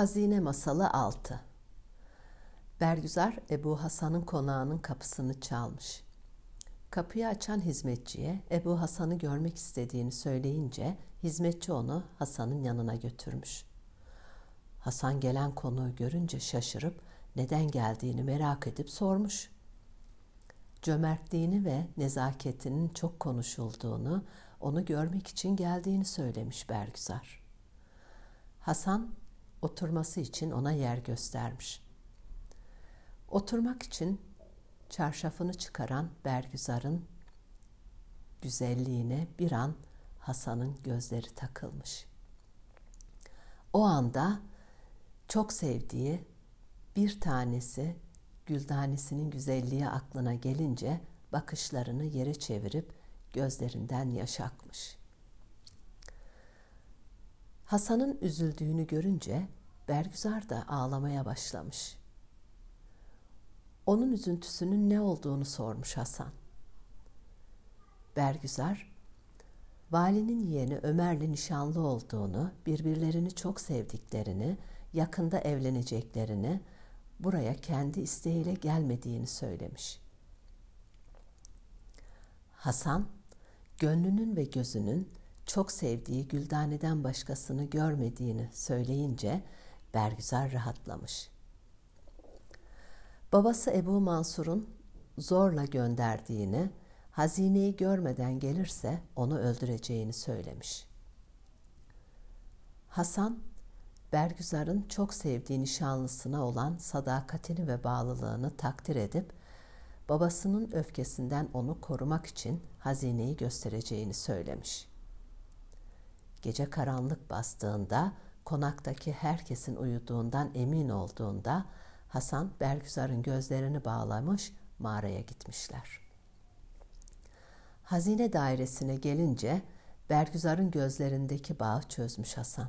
Hazine Masalı 6 Bergüzar Ebu Hasan'ın konağının kapısını çalmış. Kapıyı açan hizmetçiye Ebu Hasan'ı görmek istediğini söyleyince hizmetçi onu Hasan'ın yanına götürmüş. Hasan gelen konuğu görünce şaşırıp neden geldiğini merak edip sormuş. Cömertliğini ve nezaketinin çok konuşulduğunu, onu görmek için geldiğini söylemiş Bergüzar. Hasan oturması için ona yer göstermiş. Oturmak için çarşafını çıkaran Bergüzar'ın güzelliğine bir an Hasan'ın gözleri takılmış. O anda çok sevdiği bir tanesi Güldanesinin güzelliği aklına gelince bakışlarını yere çevirip gözlerinden yaş akmış. Hasan'ın üzüldüğünü görünce Bergüzar da ağlamaya başlamış. Onun üzüntüsünün ne olduğunu sormuş Hasan. Bergüzar, valinin yeğeni Ömer'le nişanlı olduğunu, birbirlerini çok sevdiklerini, yakında evleneceklerini, buraya kendi isteğiyle gelmediğini söylemiş. Hasan, gönlünün ve gözünün çok sevdiği Güldane'den başkasını görmediğini söyleyince Bergüzar rahatlamış. Babası Ebu Mansur'un zorla gönderdiğini, hazineyi görmeden gelirse onu öldüreceğini söylemiş. Hasan, Bergüzar'ın çok sevdiği nişanlısına olan sadakatini ve bağlılığını takdir edip, babasının öfkesinden onu korumak için hazineyi göstereceğini söylemiş. Gece karanlık bastığında, konaktaki herkesin uyuduğundan emin olduğunda Hasan Bergüzar'ın gözlerini bağlamış mağaraya gitmişler. Hazine dairesine gelince Bergüzar'ın gözlerindeki bağı çözmüş Hasan.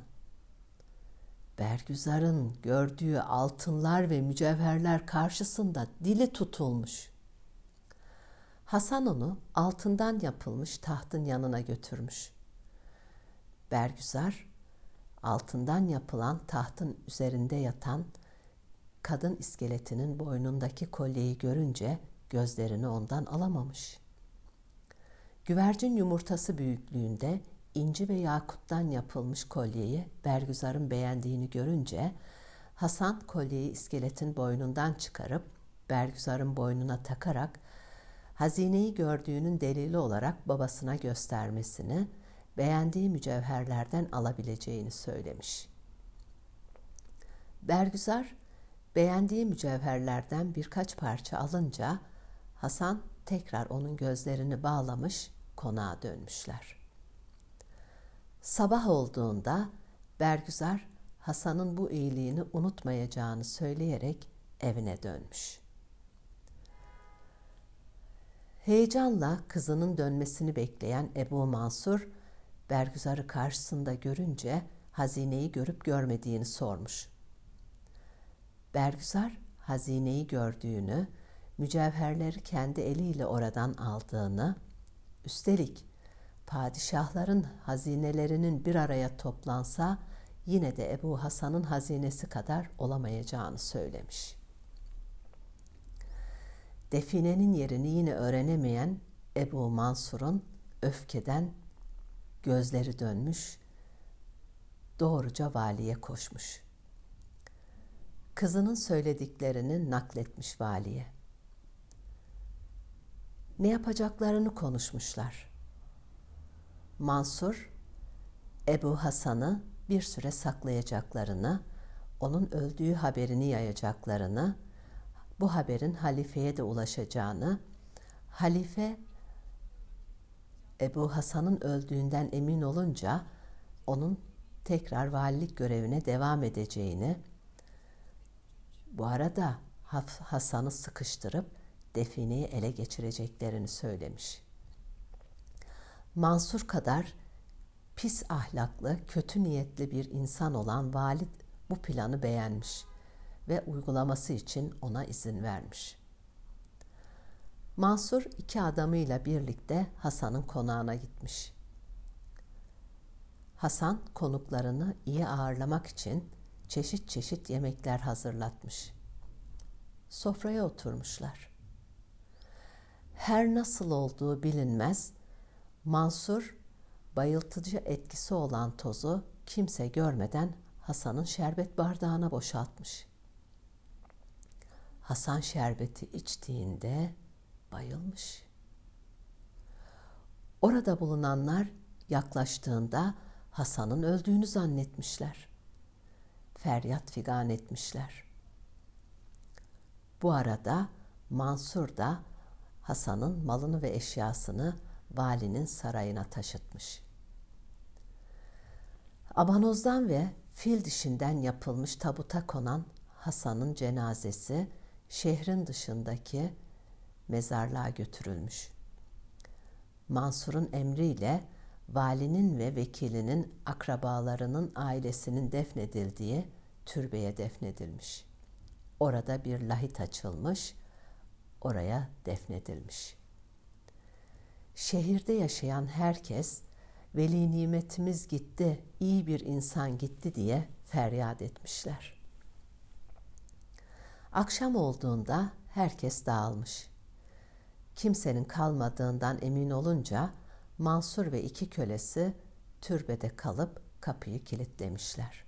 Bergüzar'ın gördüğü altınlar ve mücevherler karşısında dili tutulmuş. Hasan onu altından yapılmış tahtın yanına götürmüş. Bergüzar, altından yapılan tahtın üzerinde yatan kadın iskeletinin boynundaki kolyeyi görünce gözlerini ondan alamamış. Güvercin yumurtası büyüklüğünde inci ve yakuttan yapılmış kolyeyi Bergüzar'ın beğendiğini görünce Hasan kolyeyi iskeletin boynundan çıkarıp Bergüzar'ın boynuna takarak hazineyi gördüğünün delili olarak babasına göstermesini, beğendiği mücevherlerden alabileceğini söylemiş. Bergüzar beğendiği mücevherlerden birkaç parça alınca Hasan tekrar onun gözlerini bağlamış konağa dönmüşler. Sabah olduğunda Bergüzar Hasan'ın bu iyiliğini unutmayacağını söyleyerek evine dönmüş. Heyecanla kızının dönmesini bekleyen Ebu Mansur, Bergüzar'ı karşısında görünce hazineyi görüp görmediğini sormuş. Bergüzar hazineyi gördüğünü, mücevherleri kendi eliyle oradan aldığını, üstelik padişahların hazinelerinin bir araya toplansa yine de Ebu Hasan'ın hazinesi kadar olamayacağını söylemiş. Definenin yerini yine öğrenemeyen Ebu Mansur'un öfkeden gözleri dönmüş, doğruca valiye koşmuş. Kızının söylediklerini nakletmiş valiye. Ne yapacaklarını konuşmuşlar. Mansur, Ebu Hasan'ı bir süre saklayacaklarını, onun öldüğü haberini yayacaklarını, bu haberin halifeye de ulaşacağını, halife Ebu Hasan'ın öldüğünden emin olunca onun tekrar valilik görevine devam edeceğini, bu arada Hasan'ı sıkıştırıp defineyi ele geçireceklerini söylemiş. Mansur kadar pis ahlaklı, kötü niyetli bir insan olan valid bu planı beğenmiş ve uygulaması için ona izin vermiş. Mansur iki adamıyla birlikte Hasan'ın konağına gitmiş. Hasan konuklarını iyi ağırlamak için çeşit çeşit yemekler hazırlatmış. Sofraya oturmuşlar. Her nasıl olduğu bilinmez, Mansur bayıltıcı etkisi olan tozu kimse görmeden Hasan'ın şerbet bardağına boşaltmış. Hasan şerbeti içtiğinde bayılmış. Orada bulunanlar yaklaştığında Hasan'ın öldüğünü zannetmişler. Feryat figan etmişler. Bu arada Mansur da Hasan'ın malını ve eşyasını valinin sarayına taşıtmış. Abanozdan ve fil dişinden yapılmış tabuta konan Hasan'ın cenazesi şehrin dışındaki mezarlığa götürülmüş. Mansur'un emriyle valinin ve vekilinin akrabalarının ailesinin defnedildiği türbeye defnedilmiş. Orada bir lahit açılmış, oraya defnedilmiş. Şehirde yaşayan herkes veli nimetimiz gitti, iyi bir insan gitti diye feryat etmişler. Akşam olduğunda herkes dağılmış. Kimsenin kalmadığından emin olunca Mansur ve iki kölesi türbede kalıp kapıyı kilitlemişler.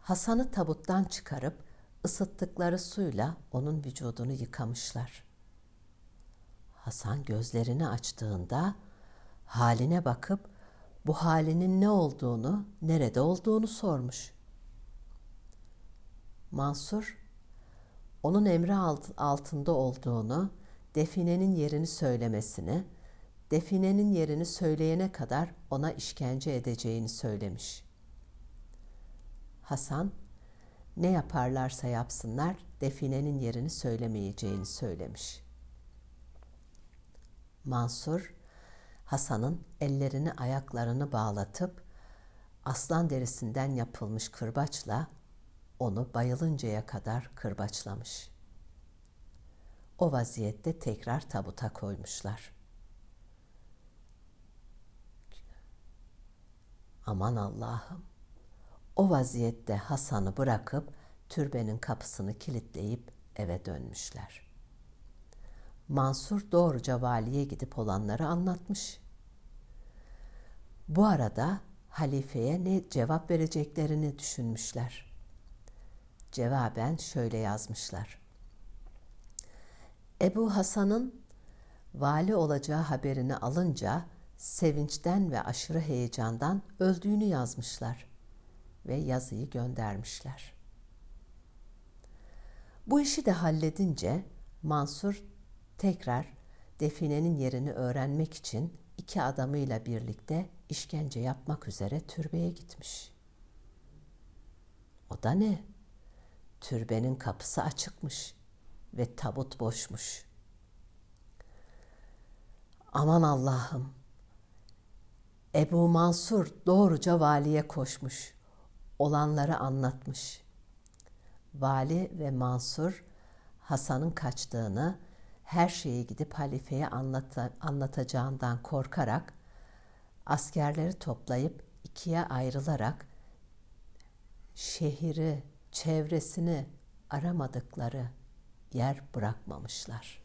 Hasan'ı tabuttan çıkarıp ısıttıkları suyla onun vücudunu yıkamışlar. Hasan gözlerini açtığında haline bakıp bu halinin ne olduğunu, nerede olduğunu sormuş. Mansur, onun emri altında olduğunu, definenin yerini söylemesini, definenin yerini söyleyene kadar ona işkence edeceğini söylemiş. Hasan, ne yaparlarsa yapsınlar definenin yerini söylemeyeceğini söylemiş. Mansur, Hasan'ın ellerini ayaklarını bağlatıp aslan derisinden yapılmış kırbaçla onu bayılıncaya kadar kırbaçlamış. O vaziyette tekrar tabuta koymuşlar. Aman Allah'ım. O vaziyette Hasan'ı bırakıp türbenin kapısını kilitleyip eve dönmüşler. Mansur doğruca valiye gidip olanları anlatmış. Bu arada halifeye ne cevap vereceklerini düşünmüşler. Cevaben şöyle yazmışlar. Ebu Hasan'ın vali olacağı haberini alınca sevinçten ve aşırı heyecandan öldüğünü yazmışlar ve yazıyı göndermişler. Bu işi de halledince Mansur tekrar definenin yerini öğrenmek için iki adamıyla birlikte işkence yapmak üzere türbeye gitmiş. O da ne? Türbenin kapısı açıkmış ve tabut boşmuş. Aman Allah'ım! Ebu Mansur doğruca valiye koşmuş. Olanları anlatmış. Vali ve Mansur Hasan'ın kaçtığını, her şeyi gidip halifeye anlata, anlatacağından korkarak askerleri toplayıp ikiye ayrılarak şehri, çevresini aramadıkları yer bırakmamışlar.''